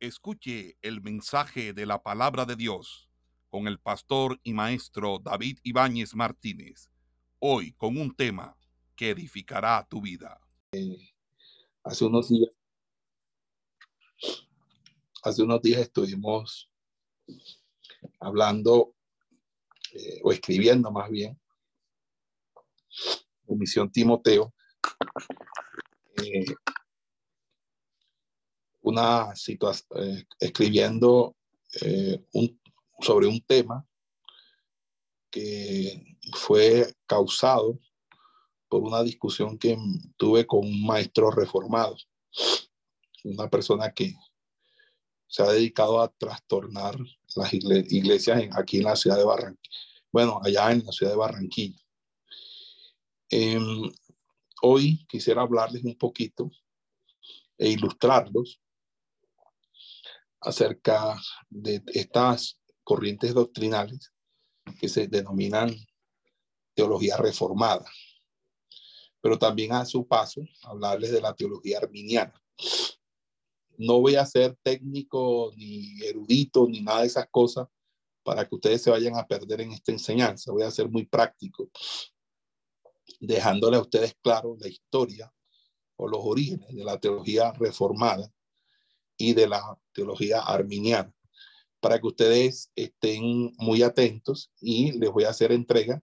Escuche el mensaje de la palabra de Dios con el pastor y maestro David Ibáñez Martínez, hoy con un tema que edificará tu vida. hace unos días, hace unos días estuvimos hablando eh, o escribiendo más bien en Misión Timoteo eh, una situación, eh, escribiendo eh, sobre un tema que fue causado por una discusión que tuve con un maestro reformado, una persona que se ha dedicado a trastornar las iglesias aquí en la ciudad de Barranquilla, bueno, allá en la ciudad de Barranquilla. Em, hoy quisiera hablarles un poquito e ilustrarlos acerca de estas corrientes doctrinales que se denominan teología reformada. Pero también a su paso hablarles de la teología arminiana. No voy a ser técnico ni erudito ni nada de esas cosas para que ustedes se vayan a perder en esta enseñanza. Voy a ser muy práctico, dejándole a ustedes claro la historia o los orígenes de la teología reformada y de la teología arminiana, para que ustedes estén muy atentos y les voy a hacer entrega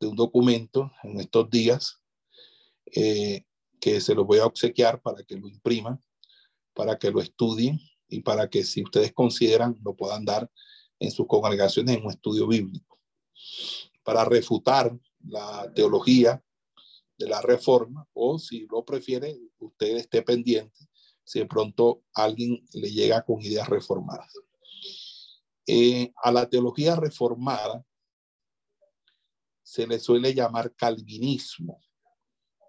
de un documento en estos días eh, que se los voy a obsequiar para que lo impriman, para que lo estudien y para que si ustedes consideran lo puedan dar en sus congregaciones en un estudio bíblico. Para refutar la teología de la reforma o si lo prefiere, usted esté pendiente si de pronto alguien le llega con ideas reformadas. Eh, a la teología reformada se le suele llamar calvinismo,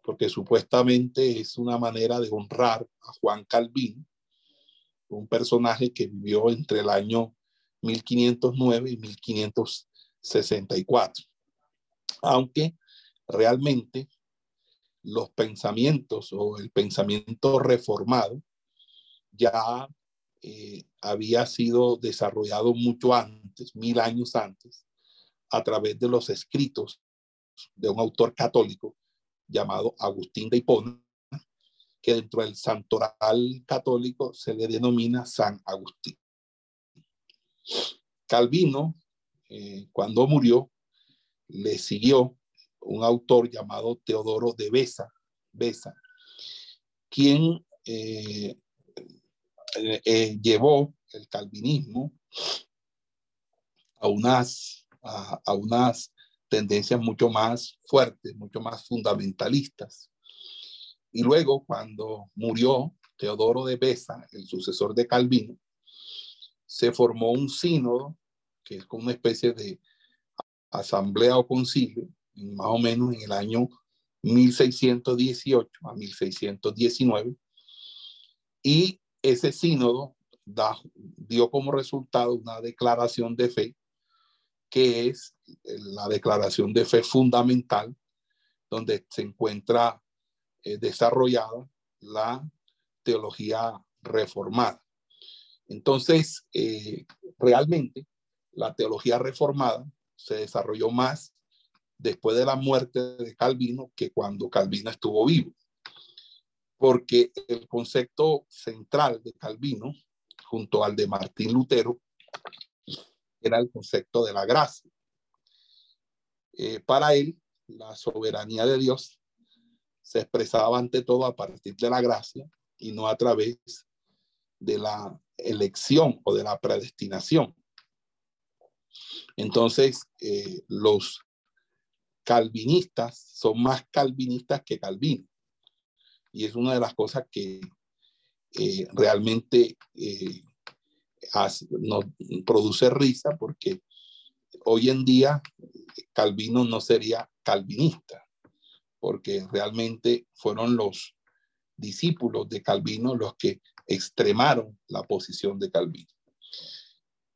porque supuestamente es una manera de honrar a Juan Calvino, un personaje que vivió entre el año 1509 y 1564. Aunque realmente los pensamientos o el pensamiento reformado ya eh, había sido desarrollado mucho antes, mil años antes, a través de los escritos de un autor católico llamado Agustín de Hipona, que dentro del santoral católico se le denomina San Agustín. Calvino, eh, cuando murió, le siguió un autor llamado Teodoro de Besa, Besa quien eh, eh, eh, llevó el calvinismo a unas, a, unas tendencias mucho más fuertes, mucho más fundamentalistas. Y luego, cuando murió Teodoro de Besa, el sucesor de Calvino, se formó un sínodo, que es como una especie de asamblea o concilio, más o menos en el año 1618 a 1619. Y ese sínodo dio como resultado una declaración de fe, que es la declaración de fe fundamental, donde se encuentra eh, desarrollada la teología reformada. Entonces, eh, realmente la teología reformada se desarrolló más después de la muerte de Calvino que cuando Calvino estuvo vivo. Porque el concepto central de Calvino, junto al de Martín Lutero, era el concepto de la gracia. Eh, para él, la soberanía de Dios se expresaba ante todo a partir de la gracia y no a través de la elección o de la predestinación. Entonces, eh, los calvinistas son más calvinistas que Calvino. Y es una de las cosas que eh, realmente eh, nos produce risa porque hoy en día Calvino no sería calvinista, porque realmente fueron los discípulos de Calvino los que extremaron la posición de Calvino.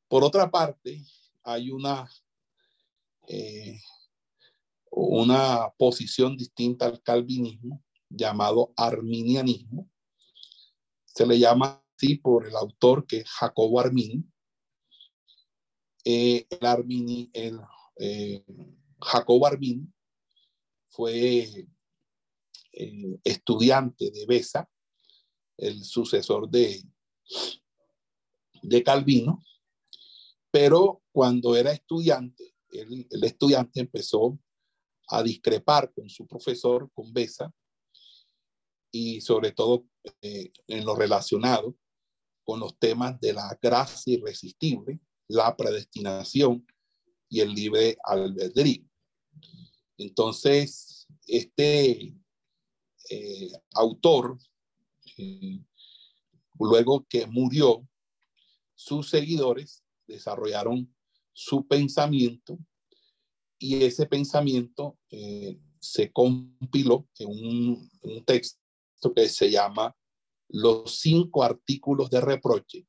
Por otra parte, hay una eh, una posición distinta al calvinismo llamado arminianismo. Se le llama así por el autor que es Jacobo Armini. Eh, el Armini, el eh, Jacobo Armini fue eh, estudiante de Besa, el sucesor de, de Calvino, pero cuando era estudiante, el, el estudiante empezó a discrepar con su profesor, con Besa, y sobre todo eh, en lo relacionado con los temas de la gracia irresistible, la predestinación y el libre albedrío. Entonces, este eh, autor, eh, luego que murió, sus seguidores desarrollaron su pensamiento y ese pensamiento se compiló en un, un, texto que se llama Los cinco artículos de reproche,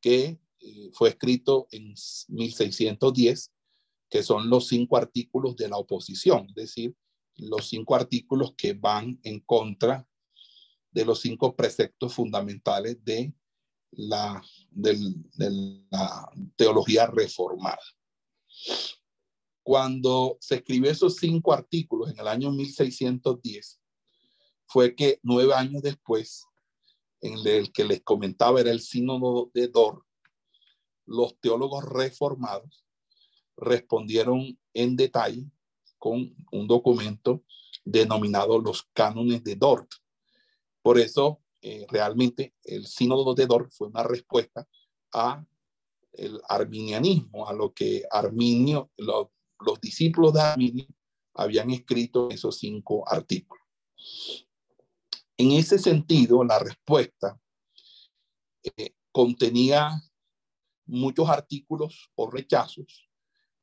que eh, fue escrito en 1610, que son los cinco artículos de la oposición, es decir, los cinco artículos que van en contra de los cinco preceptos fundamentales de la, de la teología reformada. Cuando se escribió esos cinco artículos en el año 1610, fue que nueve años después, en el que les comentaba era el sínodo de Dor, los teólogos reformados respondieron en detalle con un documento denominado los cánones de Dort. Por eso, eh, realmente, el sínodo de Dort fue una respuesta a el arminianismo, a lo que Arminio, los discípulos de Arminio habían escrito esos cinco artículos. En ese sentido, la respuesta eh, contenía muchos artículos o rechazos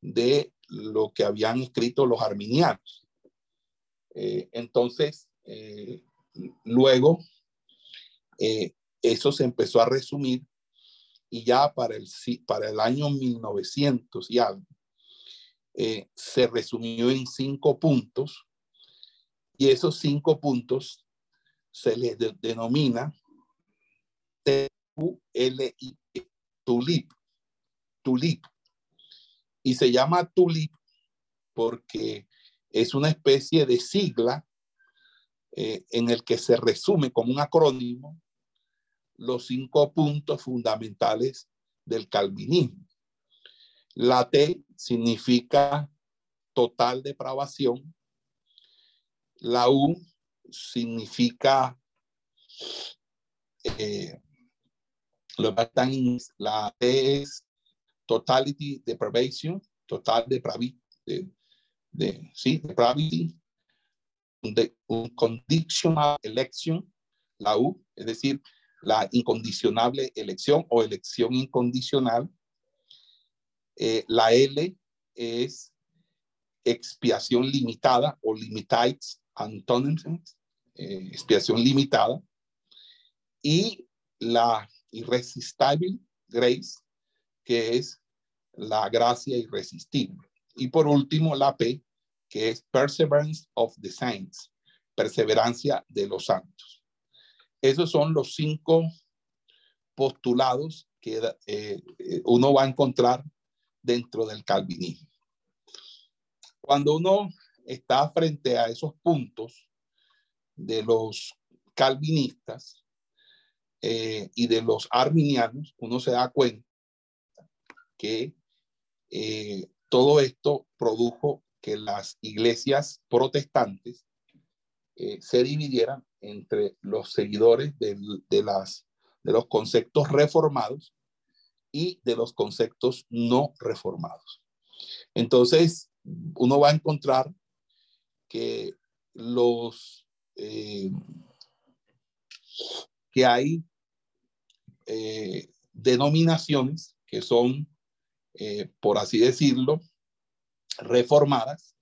de lo que habían escrito los arminianos. Eh, entonces, eh, luego, eso se empezó a resumir y ya para el, para el año 1900 y algo, se resumió en cinco puntos y esos cinco puntos se le denomina T-U-L-I-P, tulip, tulip. Y se llama tulip porque es una especie de sigla eh, en el que se resume como un acrónimo los cinco puntos fundamentales del calvinismo. La T significa total depravación, la U significa eh, lo la T es totality deprivation, total depravity, de, sí, depravity, de, un conditional election, la U, es decir, la incondicionable elección o elección incondicional. Eh, la L es expiación limitada o limited antonyms, eh, expiación limitada, y la irresistible grace, que es la gracia irresistible. Y por último, la P, que es perseverance of the saints, perseverancia de los santos. Esos son los cinco postulados que eh, uno va a encontrar dentro del calvinismo. Cuando uno está frente a esos puntos, de los calvinistas eh, y de los arminianos, uno se da cuenta que eh, todo esto produjo que las iglesias protestantes eh, se dividieran entre los seguidores de, las, de los conceptos reformados y de los conceptos no reformados. Entonces, uno va a encontrar que los eh, que hay eh, denominaciones que son, eh, por así decirlo, reformadas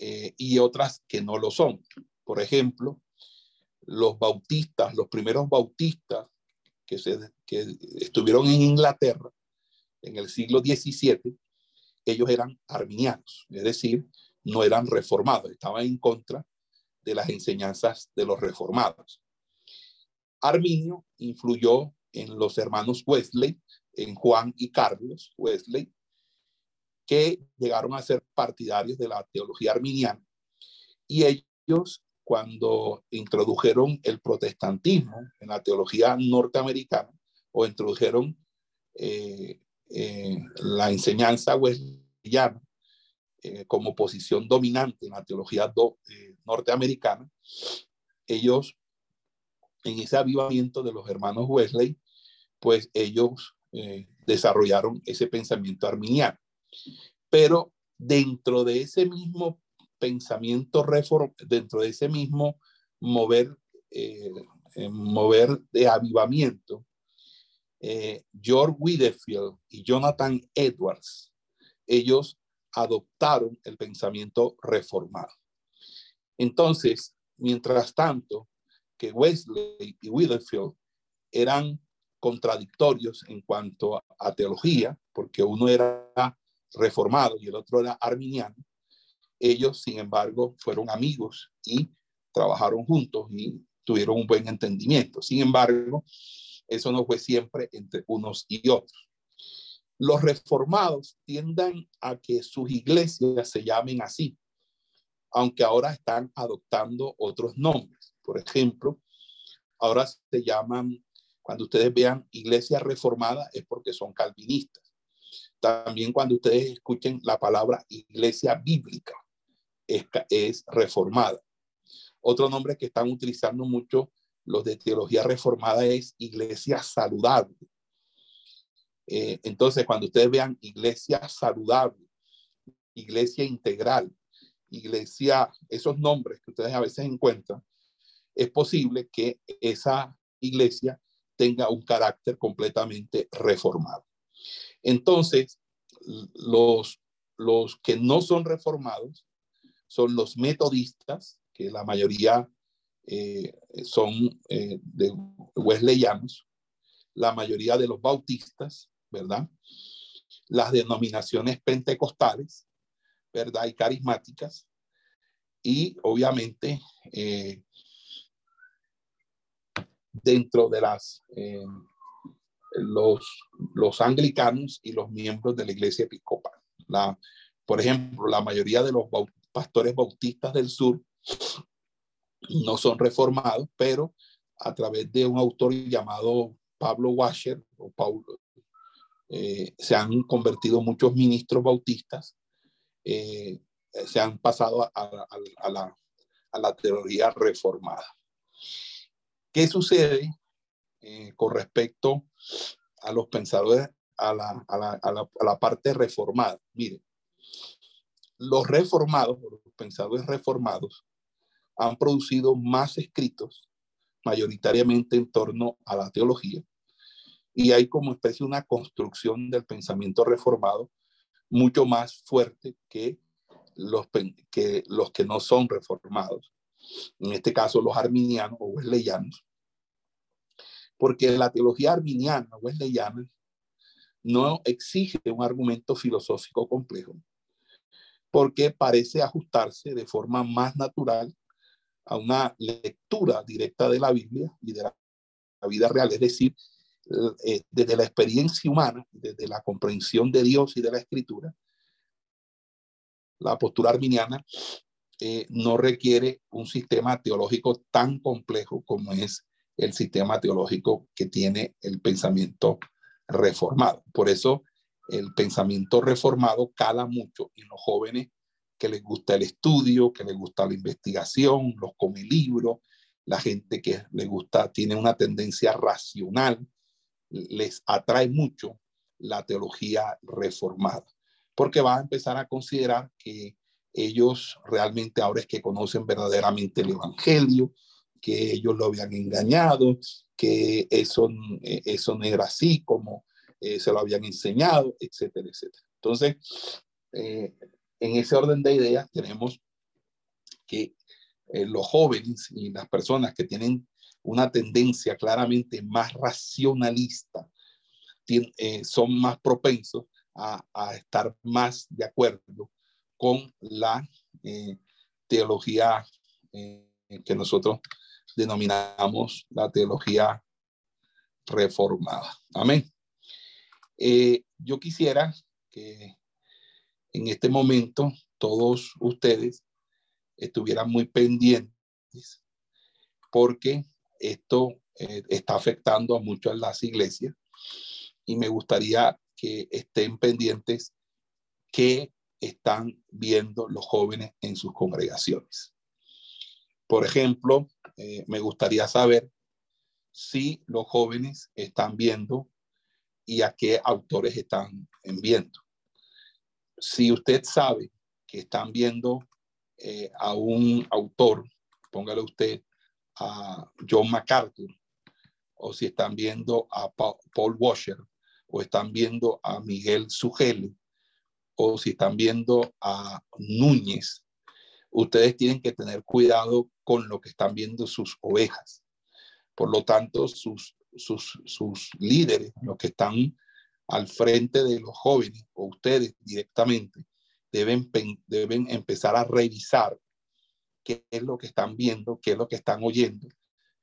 y otras que no lo son. Por ejemplo, los bautistas, los primeros bautistas que, que estuvieron en Inglaterra en el siglo XVII, ellos eran arminianos, es decir, no eran reformados, estaban en contra de las enseñanzas de los reformados. Arminio influyó en los hermanos Wesley, en Juan y Carlos Wesley, que llegaron a ser partidarios de la teología arminiana. Y ellos, cuando introdujeron el protestantismo en la teología norteamericana, o introdujeron eh, eh, la enseñanza wesleyana eh, como posición dominante en la teología norteamericana, ellos, en ese avivamiento de los hermanos Wesley, pues ellos desarrollaron ese pensamiento arminiano. Pero dentro de ese mismo pensamiento reform, dentro de ese mismo mover, eh, mover de avivamiento, eh, George Widefield y Jonathan Edwards, ellos adoptaron el pensamiento reformado. Entonces, mientras tanto, que Wesley y Widefield eran contradictorios en cuanto a teología, porque uno era reformado y el otro era arminiano, ellos, sin embargo, fueron amigos y trabajaron juntos y tuvieron un buen entendimiento. Sin embargo, eso no fue siempre entre unos y otros. Los reformados tiendan a que sus iglesias se llamen así, aunque ahora están adoptando otros nombres. Por ejemplo, ahora se llaman, cuando ustedes vean iglesia reformada, es porque son calvinistas. También cuando ustedes escuchen la palabra iglesia bíblica, es, reformada. Otro nombre que están utilizando mucho los de teología reformada es iglesia saludable. Eh, entonces, cuando ustedes vean iglesia saludable, iglesia integral, iglesia, esos nombres que ustedes a veces encuentran, es posible que esa iglesia tenga un carácter completamente reformado. Entonces, los, los que no son reformados son los metodistas, que la mayoría eh, son eh, de wesleyanos, la mayoría de los bautistas, ¿verdad? Las denominaciones pentecostales, ¿verdad? Y carismáticas. Y obviamente, eh, dentro de las los, los anglicanos y los miembros de la iglesia episcopal. La, por ejemplo, la mayoría de los pastores bautistas del sur no son reformados, pero a través de un autor llamado Pablo Washer o Paulo, eh, se han convertido muchos ministros bautistas, eh, se han pasado a, la, a, teoría reformada. ¿Qué sucede eh, con respecto a los pensadores, a la, a la, parte reformada. Miren, los reformados, los pensadores reformados, han producido más escritos, mayoritariamente en torno a la teología, y hay como especie una construcción del pensamiento reformado mucho más fuerte que los que, no son reformados. En este caso, los arminianos o wesleyanos, porque la teología arminiana o wesleyana no exige un argumento filosófico complejo, porque parece ajustarse de forma más natural a una lectura directa de la Biblia y de la, vida real, es decir, eh, desde la experiencia humana, desde la comprensión de Dios y de la escritura, la postura arminiana eh, no requiere un sistema teológico tan complejo como es el sistema teológico que tiene el pensamiento reformado. Por eso el pensamiento reformado cala mucho en los jóvenes que les gusta el estudio, que les gusta la investigación, los come libros, la gente que les gusta, tiene una tendencia racional, les atrae mucho la teología reformada, porque va a empezar a considerar que ellos realmente ahora es que conocen verdaderamente el Evangelio, que ellos lo habían engañado, que eso, eh, eso no era así como eh, se lo habían enseñado, etcétera, etcétera. Entonces, eh, en ese orden de ideas tenemos que los jóvenes y las personas que tienen una tendencia claramente más racionalista son más propensos a, estar más de acuerdo con la teología que nosotros denominamos la teología reformada. Amén. Eh, yo quisiera que en este momento todos ustedes estuvieran muy pendientes porque esto eh, está afectando a muchas las iglesias y me gustaría que estén pendientes que están viendo los jóvenes en sus congregaciones. Por ejemplo, eh, me gustaría saber si los jóvenes están viendo y a qué autores están viendo. Si usted sabe que están viendo eh, a un autor, póngale usted a John MacArthur, o si están viendo a Paul Washer, o están viendo a Miguel Sugele, o si están viendo a Núñez, ustedes tienen que tener cuidado con lo que están viendo sus ovejas. Por lo tanto, sus, sus, sus líderes, los que están al frente de los jóvenes o ustedes directamente, deben, deben empezar a revisar qué es lo que están viendo, qué es lo que están oyendo,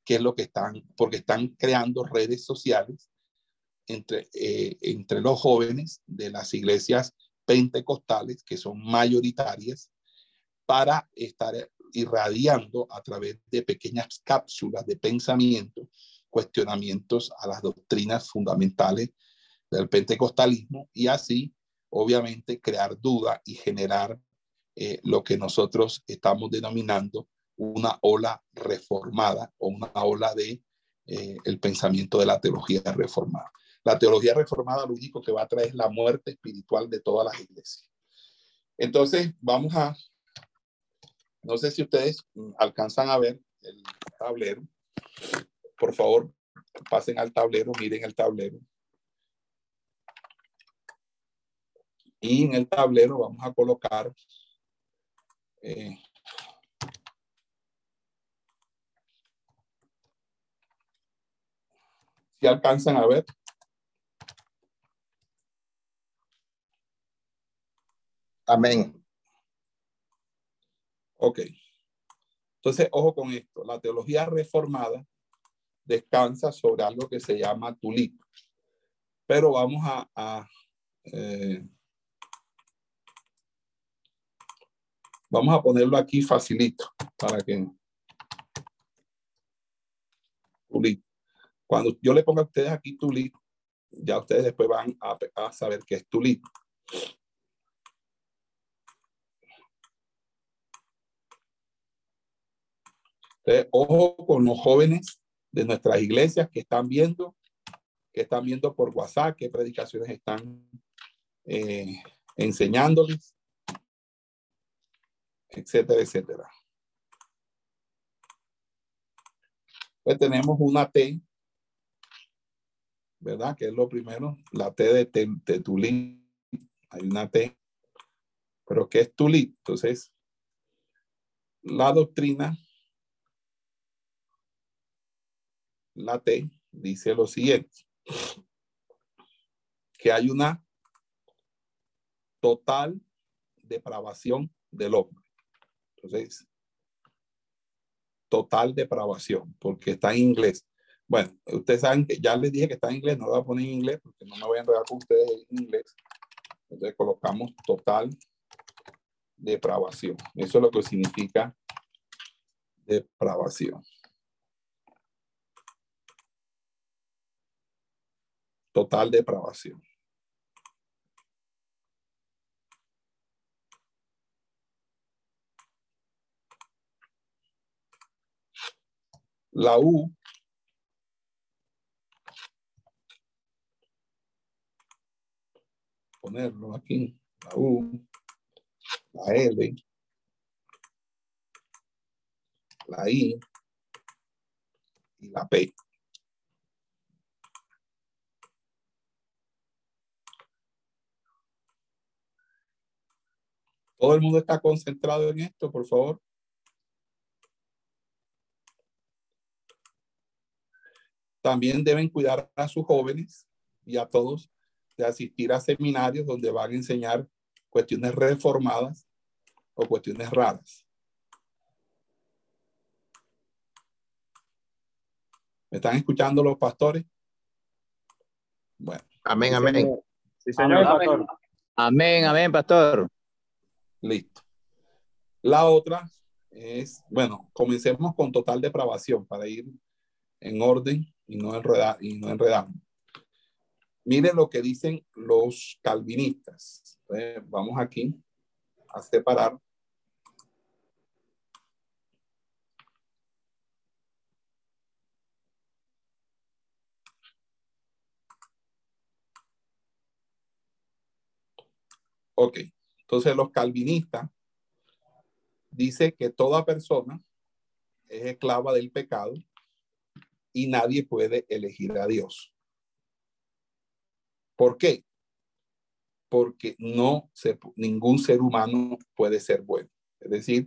qué es lo que están, porque están creando redes sociales entre, eh, entre los jóvenes de las iglesias pentecostales, que son mayoritarias, para estar irradiando a través de pequeñas cápsulas de pensamiento, cuestionamientos a las doctrinas fundamentales del pentecostalismo y así, obviamente, crear duda y generar eh, lo que nosotros estamos denominando una ola reformada o una ola de eh, el pensamiento de la teología reformada. La teología reformada lo único que va a traer es la muerte espiritual de todas las iglesias. Entonces, vamos a, no sé si ustedes alcanzan a ver el tablero. Por favor, pasen al tablero, miren el tablero. Y en el tablero vamos a colocar si alcanzan a ver Amén. Ok. Entonces, ojo con esto. La teología reformada descansa sobre algo que se llama tulip. Pero vamos a, eh, vamos a ponerlo aquí facilito para que tulip. Cuando yo le ponga a ustedes aquí tulip, ya ustedes después van a, saber qué es tulip. ojo con los jóvenes de nuestras iglesias que están viendo, que están viendo por WhatsApp, qué predicaciones están eh, enseñándoles, etcétera, etcétera. Pues tenemos una T, ¿verdad? Que es lo primero, la T de, de, Hay una T, pero ¿qué es Tulip? Entonces, la doctrina la T, dice lo siguiente, que hay una total depravación del hombre. Entonces, total depravación, porque está en inglés. Bueno, ustedes saben que ya les dije que está en inglés, no lo voy a poner en inglés porque no me voy a enredar con ustedes en inglés. Entonces colocamos total depravación. Eso es lo que significa depravación. total depravación. La U ponerlo aquí, la U, la L, la I y la P. Todo el mundo está concentrado en esto, por favor. También deben cuidar a sus jóvenes y a todos de asistir a seminarios donde van a enseñar cuestiones reformadas o cuestiones raras. ¿Me están escuchando los pastores? Bueno. Amén, amén. Sí, señor. Amén, pastor. Amén, amén, pastor. Listo. La otra es, bueno, comencemos con total depravación para ir en orden y no enredar y no enredar. Miren lo que dicen los calvinistas. vamos aquí a separar. Ok, entonces los calvinistas dice que toda persona es esclava del pecado y nadie puede elegir a Dios. ¿Por qué? Porque no se, ningún ser humano puede ser bueno. Es decir,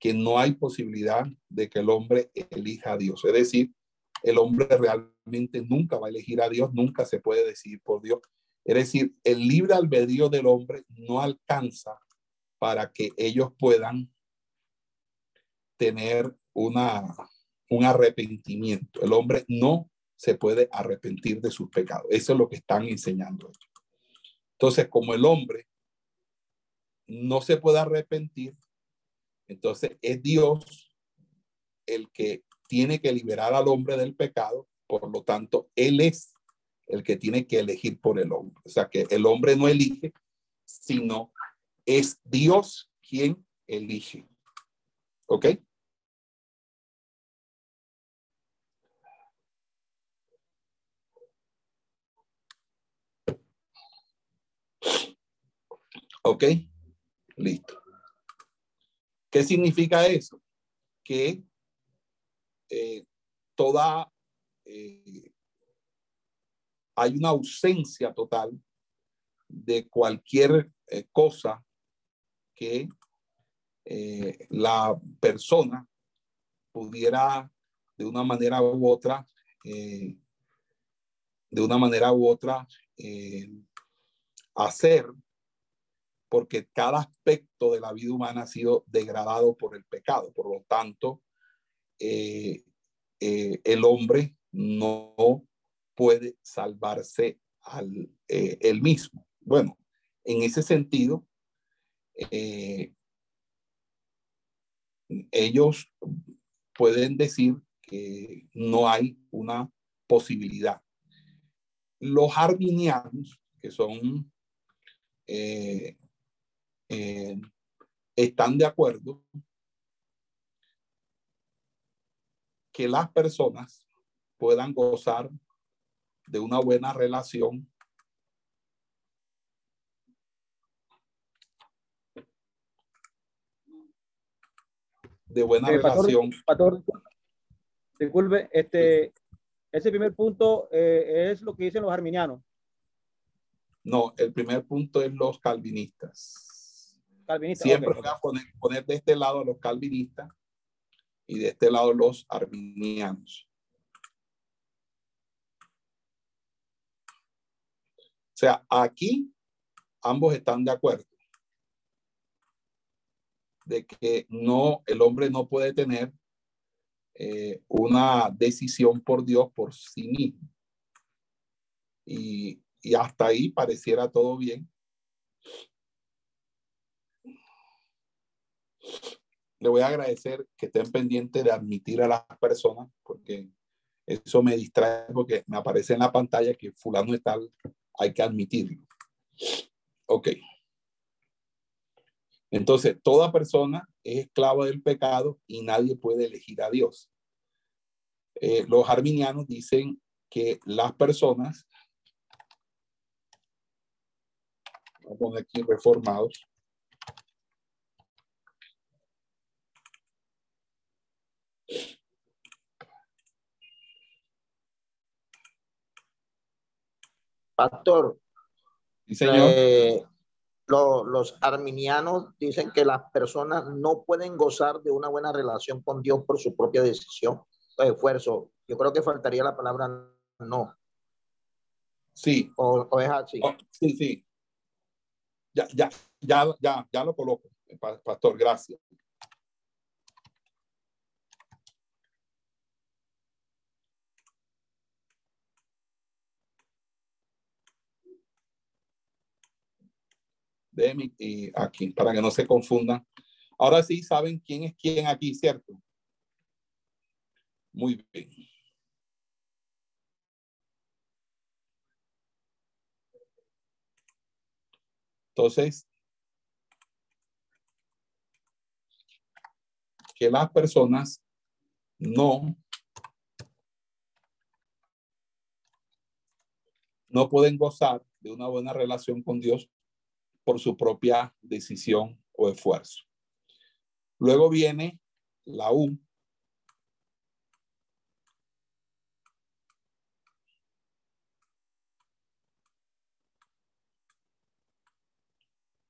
que no hay posibilidad de que el hombre elija a Dios. Es decir, el hombre realmente nunca va a elegir a Dios, nunca se puede decidir por Dios. Es decir, el libre albedrío del hombre no alcanza para que ellos puedan tener una, un arrepentimiento. El hombre no se puede arrepentir de sus pecados. Eso es lo que están enseñando. Entonces, como el hombre no se puede arrepentir, entonces es Dios el que tiene que liberar al hombre del pecado. Por lo tanto, Él es el que tiene que elegir por el hombre. O sea que el hombre no elige, sino es Dios quien elige. ¿Ok? ¿Ok? Listo. ¿Qué significa eso? Que eh, toda, eh, hay una ausencia total de cualquier eh, cosa que la persona pudiera de una manera u otra, de una manera u otra, hacer porque cada aspecto de la vida humana ha sido degradado por el pecado. Por lo tanto, eh, eh, el hombre no puede salvarse al eh, él mismo. Bueno, en ese sentido, ellos pueden decir que no hay una posibilidad. Los arminianos, que son eh, están de acuerdo que las personas puedan gozar de una buena relación de buena eh, relación. disculpe, este, ese primer punto eh, es lo que dicen los arminianos. No, el primer punto es los calvinistas. Siempre voy a poner, de este lado a los calvinistas y de este lado los arminianos. O sea, aquí ambos están de acuerdo de que no, el hombre no puede tener eh, una decisión por Dios por sí mismo. Y, y hasta ahí pareciera todo bien. Le voy a agradecer que estén pendientes de admitir a las personas, porque eso me distrae, porque me aparece en la pantalla que fulano es tal, hay que admitirlo. Ok. Entonces, toda persona es esclava del pecado y nadie puede elegir a Dios. Eh, los arminianos dicen que las personas, vamos a poner aquí reformados, Pastor, eh, los arminianos dicen que las personas no pueden gozar de una buena relación con Dios por su propia decisión o esfuerzo. Yo creo que faltaría la palabra no. Sí. O, es así. Oh, sí, sí. Ya, ya, ya, ya, ya lo coloco, pastor, gracias. De y aquí, para que no se confundan. Ahora sí saben quién es quién aquí, ¿cierto? Muy bien. Entonces, que las personas no no pueden gozar de una buena relación con Dios por su propia decisión o esfuerzo. Luego viene la U.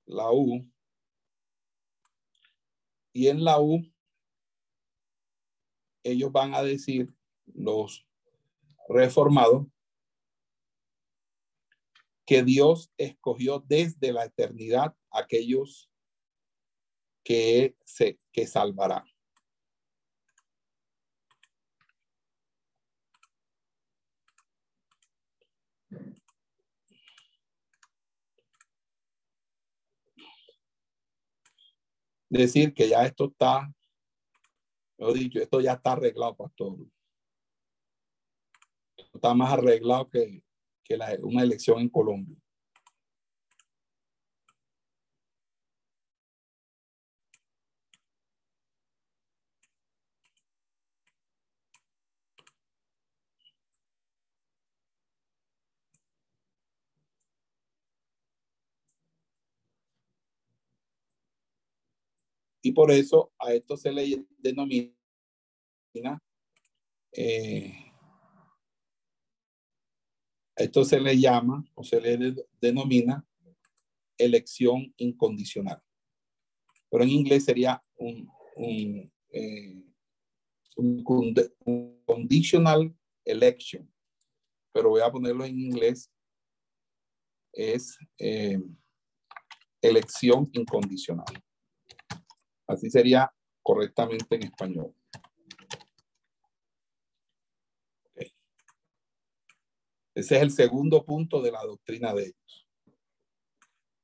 La U. Y en la U, ellos van a decir, los reformados, que Dios escogió desde la eternidad aquellos que se que salvará. Decir que ya esto está, he dicho, esto ya está arreglado, pastor. Está más arreglado que, que una elección en Colombia. Y por eso a esto se le denomina eh, esto se le llama o se le denomina elección incondicional. Pero en inglés sería un, un, eh, conditional election. Pero voy a ponerlo en inglés. Es eh, elección incondicional. Así sería correctamente en español. Ese es el segundo punto de la doctrina de ellos.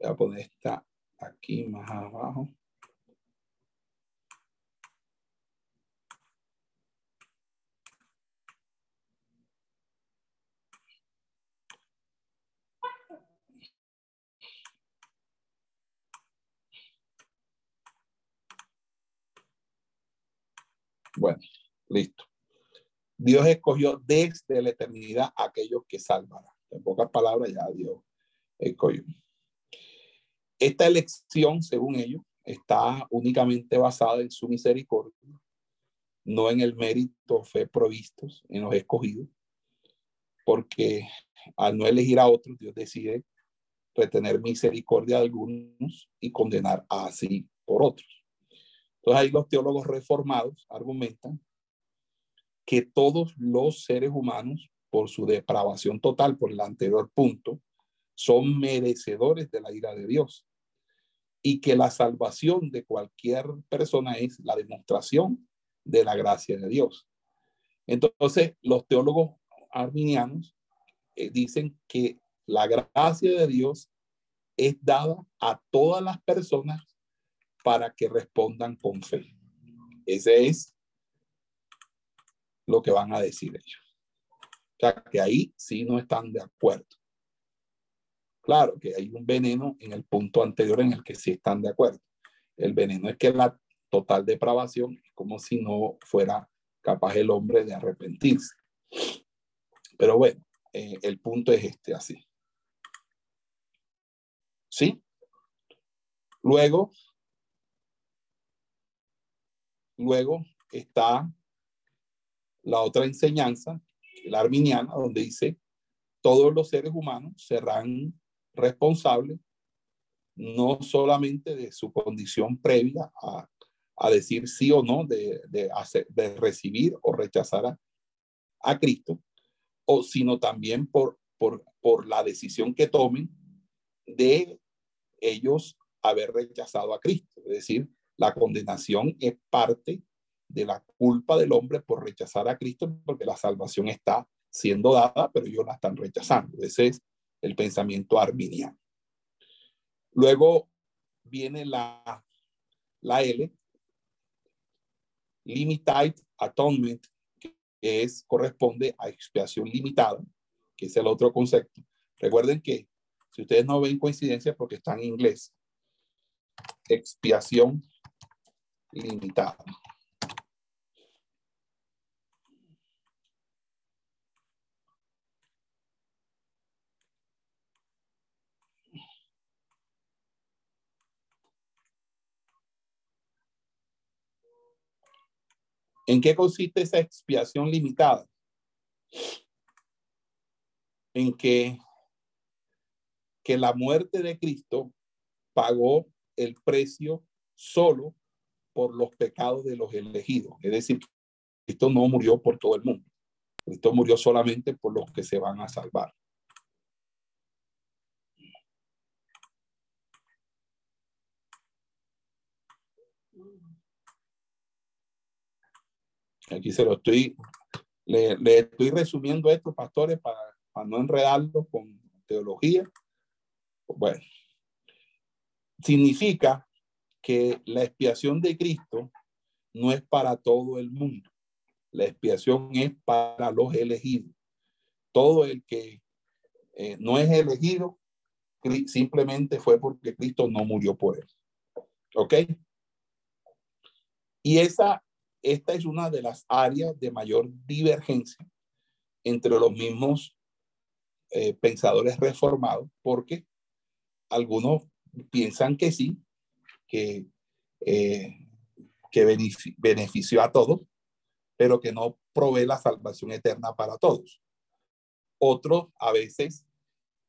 Voy a poner esta aquí más abajo. Bueno, listo. Dios escogió desde la eternidad a aquellos que salvarán. En pocas palabras, ya Dios escogió. Esta elección, según ellos, está únicamente basada en su misericordia, no en el mérito fe provistos en los escogidos, porque al no elegir a otros, Dios decide retener misericordia de algunos y condenar así por otros. Entonces ahí los teólogos reformados argumentan que todos los seres humanos, por su depravación total, por el anterior punto, son merecedores de la ira de Dios y que la salvación de cualquier persona es la demostración de la gracia de Dios. Entonces, los teólogos arminianos eh, dicen que la gracia de Dios es dada a todas las personas para que respondan con fe. Ese es lo que van a decir ellos. O sea, que ahí sí no están de acuerdo. Claro que hay un veneno en el punto anterior en el que sí están de acuerdo. El veneno es que la total depravación es como si no fuera capaz el hombre de arrepentirse. Pero bueno, eh, el punto es este, así. ¿Sí? Luego, luego está la otra enseñanza, la arminiana, donde dice, todos los seres humanos serán responsables no solamente de su condición previa a, decir sí o no, de, hacer, de recibir o rechazar a, a Cristo, o, sino también por, por, por la decisión que tomen de ellos haber rechazado a Cristo. Es decir, la condenación es parte de la culpa del hombre por rechazar a Cristo, porque la salvación está siendo dada, pero ellos la están rechazando. Ese es el pensamiento arminiano. Luego viene la, la L, Limited Atonement, que es, corresponde a expiación limitada, que es el otro concepto. Recuerden que si ustedes no ven coincidencia porque está en inglés, expiación limitada. ¿En qué consiste esa expiación limitada? En que, que la muerte de Cristo pagó el precio solo por los pecados de los elegidos. Es decir, Cristo no murió por todo el mundo. Cristo murió solamente por los que se van a salvar. Aquí se lo estoy, le, estoy resumiendo esto, pastores, para, no enredarlo con teología. Bueno, significa que la expiación de Cristo no es para todo el mundo. La expiación es para los elegidos. Todo el que eh, no es elegido simplemente fue porque Cristo no murió por él. ¿Ok? Y esa esta es una de las áreas de mayor divergencia entre los mismos eh, pensadores reformados, porque algunos piensan que sí, que, eh, que benefició a todos, pero que no provee la salvación eterna para todos. Otros a veces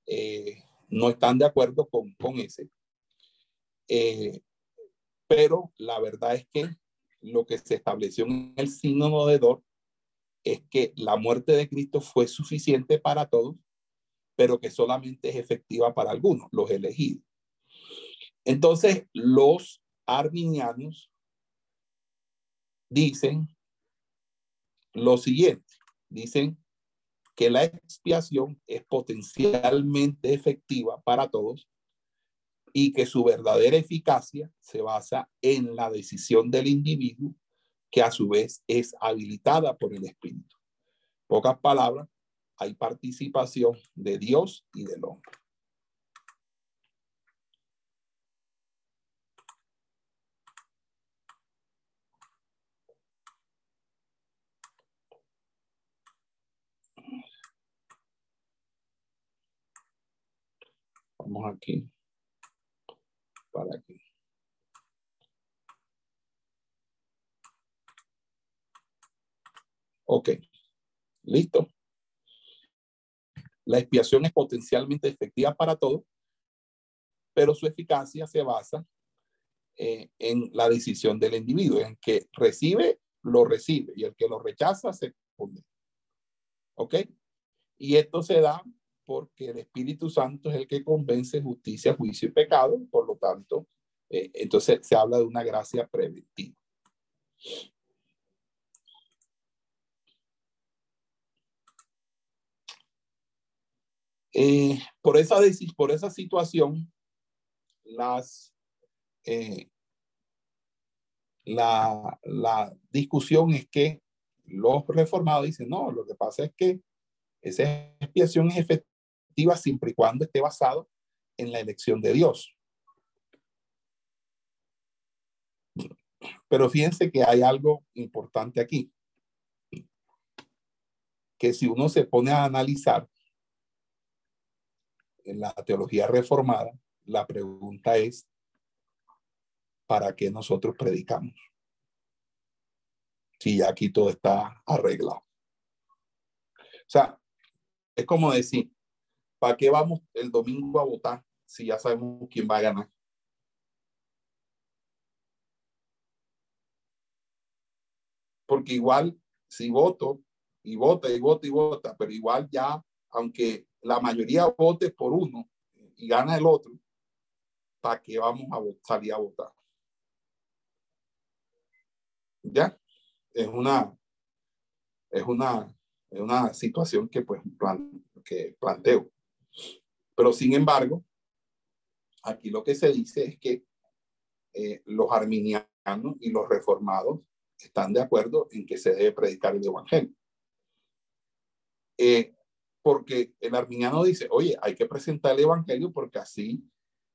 eh, no están de acuerdo con, con ese. pero la verdad es que lo que se estableció en el signo de Dor es que la muerte de Cristo fue suficiente para todos, pero que solamente es efectiva para algunos, los elegidos. Entonces, los arminianos dicen lo siguiente, dicen que la expiación es potencialmente efectiva para todos, y que su verdadera eficacia se basa en la decisión del individuo, que a su vez es habilitada por el Espíritu. Pocas palabras, hay participación de Dios y del hombre. Vamos aquí para aquí. Ok, listo. La expiación es potencialmente efectiva para todos, pero su eficacia se basa eh, en la decisión del individuo, en que recibe, lo recibe, y el que lo rechaza, se pone. ¿Ok? Y esto se da porque el Espíritu Santo es el que convence justicia, juicio y pecado, por lo tanto, eh, entonces se habla de una gracia preventiva. Eh, por, esa, por esa situación, las, eh, la, la discusión es que los reformados dicen, no, lo que pasa es que esa expiación es efectiva siempre y cuando esté basado en la elección de Dios. Pero fíjense que hay algo importante aquí, que si uno se pone a analizar en la teología reformada, la pregunta es, ¿para qué nosotros predicamos? Si aquí todo está arreglado. O sea, es como decir, ¿Para qué vamos el domingo a votar si ya sabemos quién va a ganar? Porque igual, si voto y vota y vota y vota, pero igual ya, aunque la mayoría vote por uno y gana el otro, ¿para qué vamos a salir a votar? ¿Ya? Es una, es una, es una situación que pues plan, que planteo. Pero sin embargo, aquí lo que se dice es que eh, los arminianos y los reformados están de acuerdo en que se debe predicar el evangelio. Eh, porque el arminiano dice, oye, hay que presentar el evangelio porque así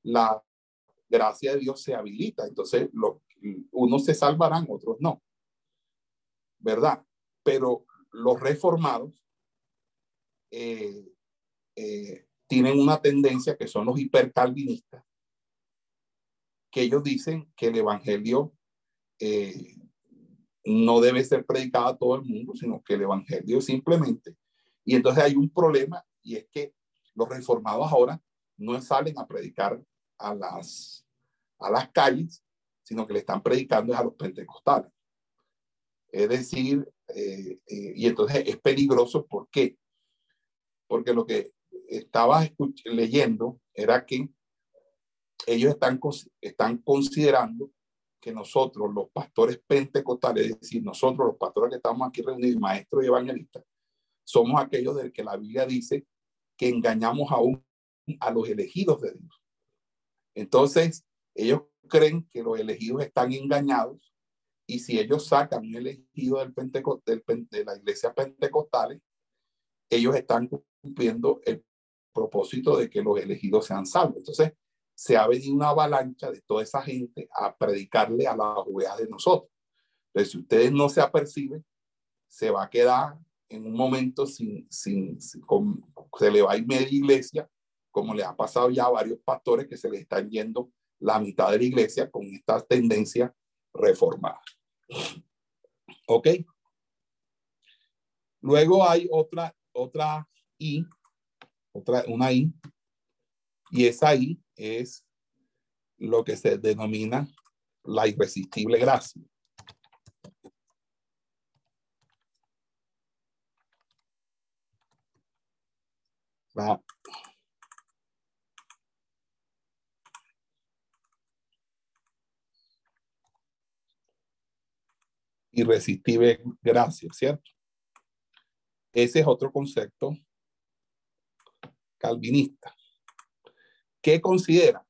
la gracia de Dios se habilita. Entonces, unos se salvarán, otros no. ¿Verdad? Pero los reformados eh, eh, tienen una tendencia que son los hipercalvinistas, que ellos dicen que el evangelio eh, no debe ser predicado a todo el mundo, sino que el evangelio simplemente. Y entonces hay un problema y es que los reformados ahora no salen a predicar a las, a las calles, sino que le están predicando a los pentecostales. Es decir, eh, eh, y entonces es peligroso, ¿por qué? Porque lo que estaba leyendo era que ellos están, están considerando que nosotros, los pastores pentecostales, es decir, nosotros los pastores que estamos aquí reunidos, maestros y evangelistas, somos aquellos del que la Biblia dice que engañamos aún a los elegidos de Dios. Entonces, ellos creen que los elegidos están engañados y si ellos sacan un elegido del de la iglesia pentecostal, ellos están cumpliendo el propósito de que los elegidos sean salvos. Entonces, se ha venido una avalancha de toda esa gente a predicarle a la juventud de nosotros. Entonces, si ustedes no se aperciben, se va a quedar en un momento sin, sin, se le va a ir media iglesia como le ha pasado ya a varios pastores que se les están yendo la mitad de la iglesia con esta tendencia reformada. ¿Ok? Luego hay otra, otra I, otra, una I, y esa I es lo que se denomina la irresistible gracia. La irresistible gracia, ¿cierto? Ese es otro concepto calvinista. ¿Qué considera?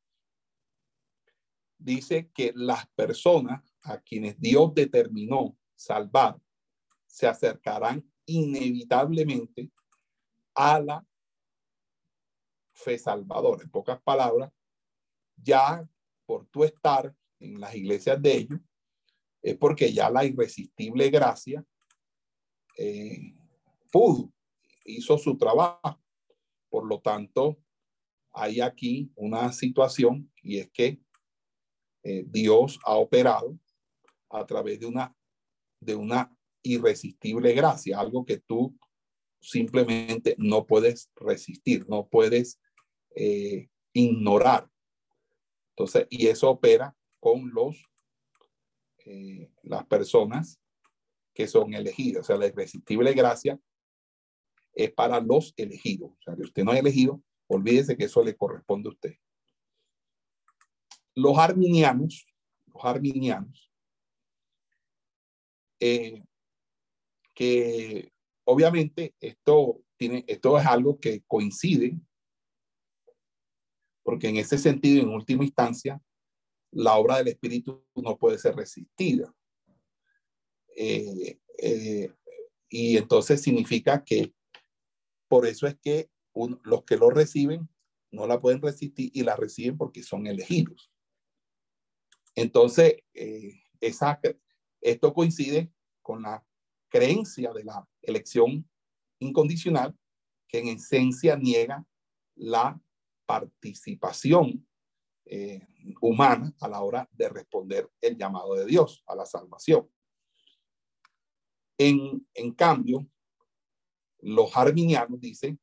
Dice que las personas a quienes Dios determinó salvar se acercarán inevitablemente a la fe salvadora. En pocas palabras, ya por tu estar en las iglesias de ellos, es porque ya la irresistible gracia eh, pudo, hizo su trabajo. Por lo tanto, hay aquí una situación y es que eh, Dios ha operado a través de una, de una irresistible gracia, algo que tú simplemente no puedes resistir, no puedes eh, ignorar. Entonces, y eso opera con los eh, las personas que son elegidas. O sea, la irresistible gracia es para los elegidos. O sea, que usted no ha elegido, olvídese que eso le corresponde a usted. Los arminianos, los arminianos, eh, que obviamente esto, tiene, esto es algo que coincide, porque en ese sentido, en última instancia, la obra del Espíritu no puede ser resistida. Eh, eh, y entonces significa que por eso es que los que lo reciben no la pueden resistir y la reciben porque son elegidos. Entonces, eh, esto coincide con la creencia de la elección incondicional que en esencia niega la participación eh, humana a la hora de responder el llamado de Dios a la salvación. En, en cambio, los arminianos dicen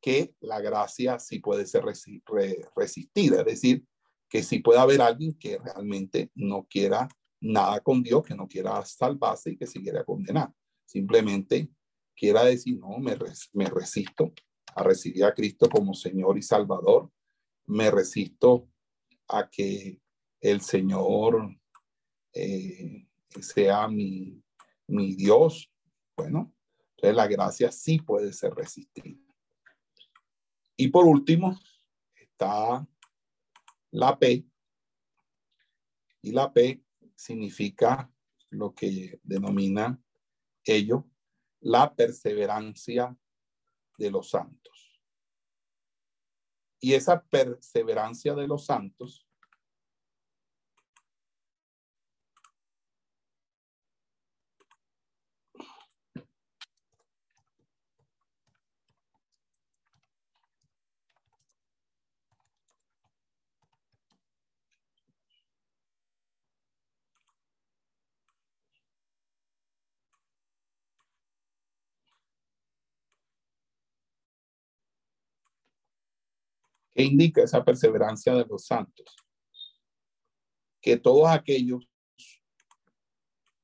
que la gracia sí puede ser resistida, es decir, que sí puede haber alguien que realmente no quiera nada con Dios, que no quiera salvarse y que se quiera condenar. Simplemente quiera decir, no, me, me resisto a recibir a Cristo como Señor y Salvador me resisto a que el Señor eh, sea mi Dios. Bueno, entonces la gracia sí puede ser resistida. Y por último, está la P. Y la P significa lo que denomina ello la perseverancia de los santos. Y esa perseverancia de los santos ¿Qué indica esa perseverancia de los santos? Que todos aquellos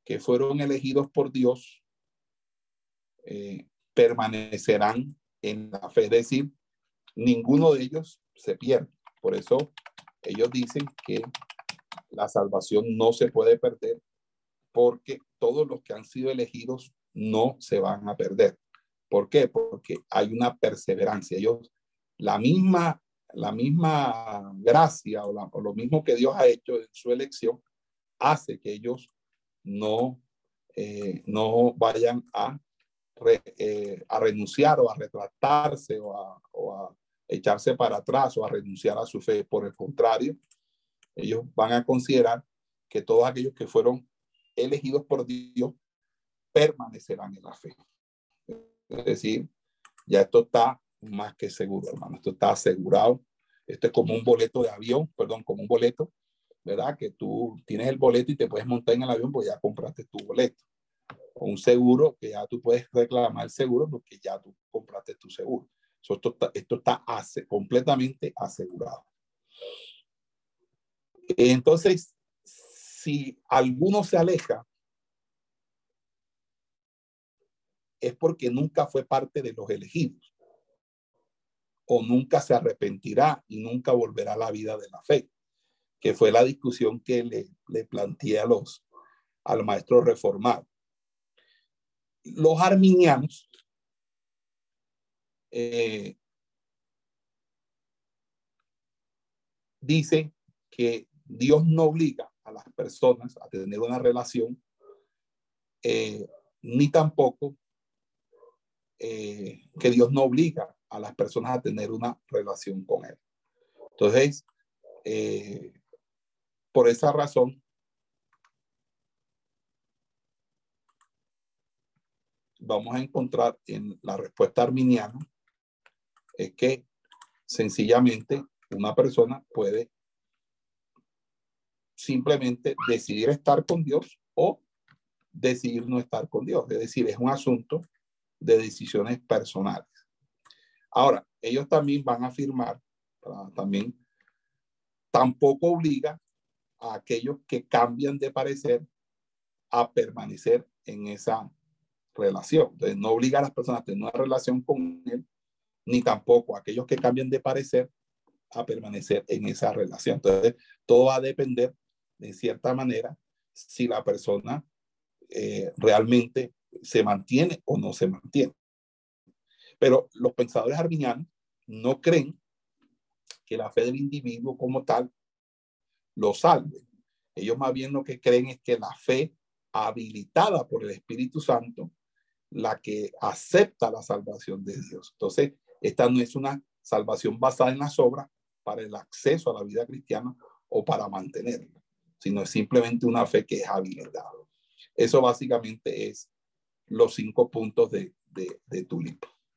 que fueron elegidos por Dios eh, permanecerán en la fe. Es decir, ninguno de ellos se pierde. Por eso ellos dicen que la salvación no se puede perder porque todos los que han sido elegidos no se van a perder. ¿Por qué? Porque hay una perseverancia. Ellos, la misma la misma gracia o, lo mismo que Dios ha hecho en su elección hace que ellos no, eh, no vayan a, eh, a renunciar o a retratarse o a, o a echarse para atrás o a renunciar a su fe. Por el contrario, ellos van a considerar que todos aquellos que fueron elegidos por Dios permanecerán en la fe. Es decir, ya esto está más que seguro, hermano. Esto está asegurado. Esto es como un boleto de avión, perdón, como un boleto, ¿verdad? Que tú tienes el boleto y te puedes montar en el avión porque ya compraste tu boleto. O un seguro que ya tú puedes reclamar el seguro porque ya tú compraste tu seguro. esto está, esto está completamente asegurado. Entonces, si alguno se aleja, es porque nunca fue parte de los elegidos o nunca se arrepentirá y nunca volverá a la vida de la fe, que fue la discusión que le, le planteé a los, al maestro reformado. Los arminianos eh, dicen que Dios no obliga a las personas a tener una relación, eh, ni tampoco eh, que Dios no obliga a las personas a tener una relación con Él. Entonces, eh, por esa razón, vamos a encontrar en la respuesta arminiana es que sencillamente una persona puede simplemente decidir estar con Dios o decidir no estar con Dios. Es decir, es un asunto de decisiones personales. Ahora, ellos también van a afirmar, también, tampoco obliga a aquellos que cambian de parecer a permanecer en esa relación. Entonces, no obliga a las personas a tener una relación con él, ni tampoco a aquellos que cambian de parecer a permanecer en esa relación. Entonces, todo va a depender, de cierta manera, si la persona eh, realmente se mantiene o no se mantiene. Pero los pensadores arminianos no creen que la fe del individuo como tal lo salve. Ellos más bien lo que creen es que la fe habilitada por el Espíritu Santo, la que acepta la salvación de Dios. Entonces, esta no es una salvación basada en las obras para el acceso a la vida cristiana o para mantenerla, sino es simplemente una fe que es habilitada. Eso básicamente es los cinco puntos de, de, de Tulipo.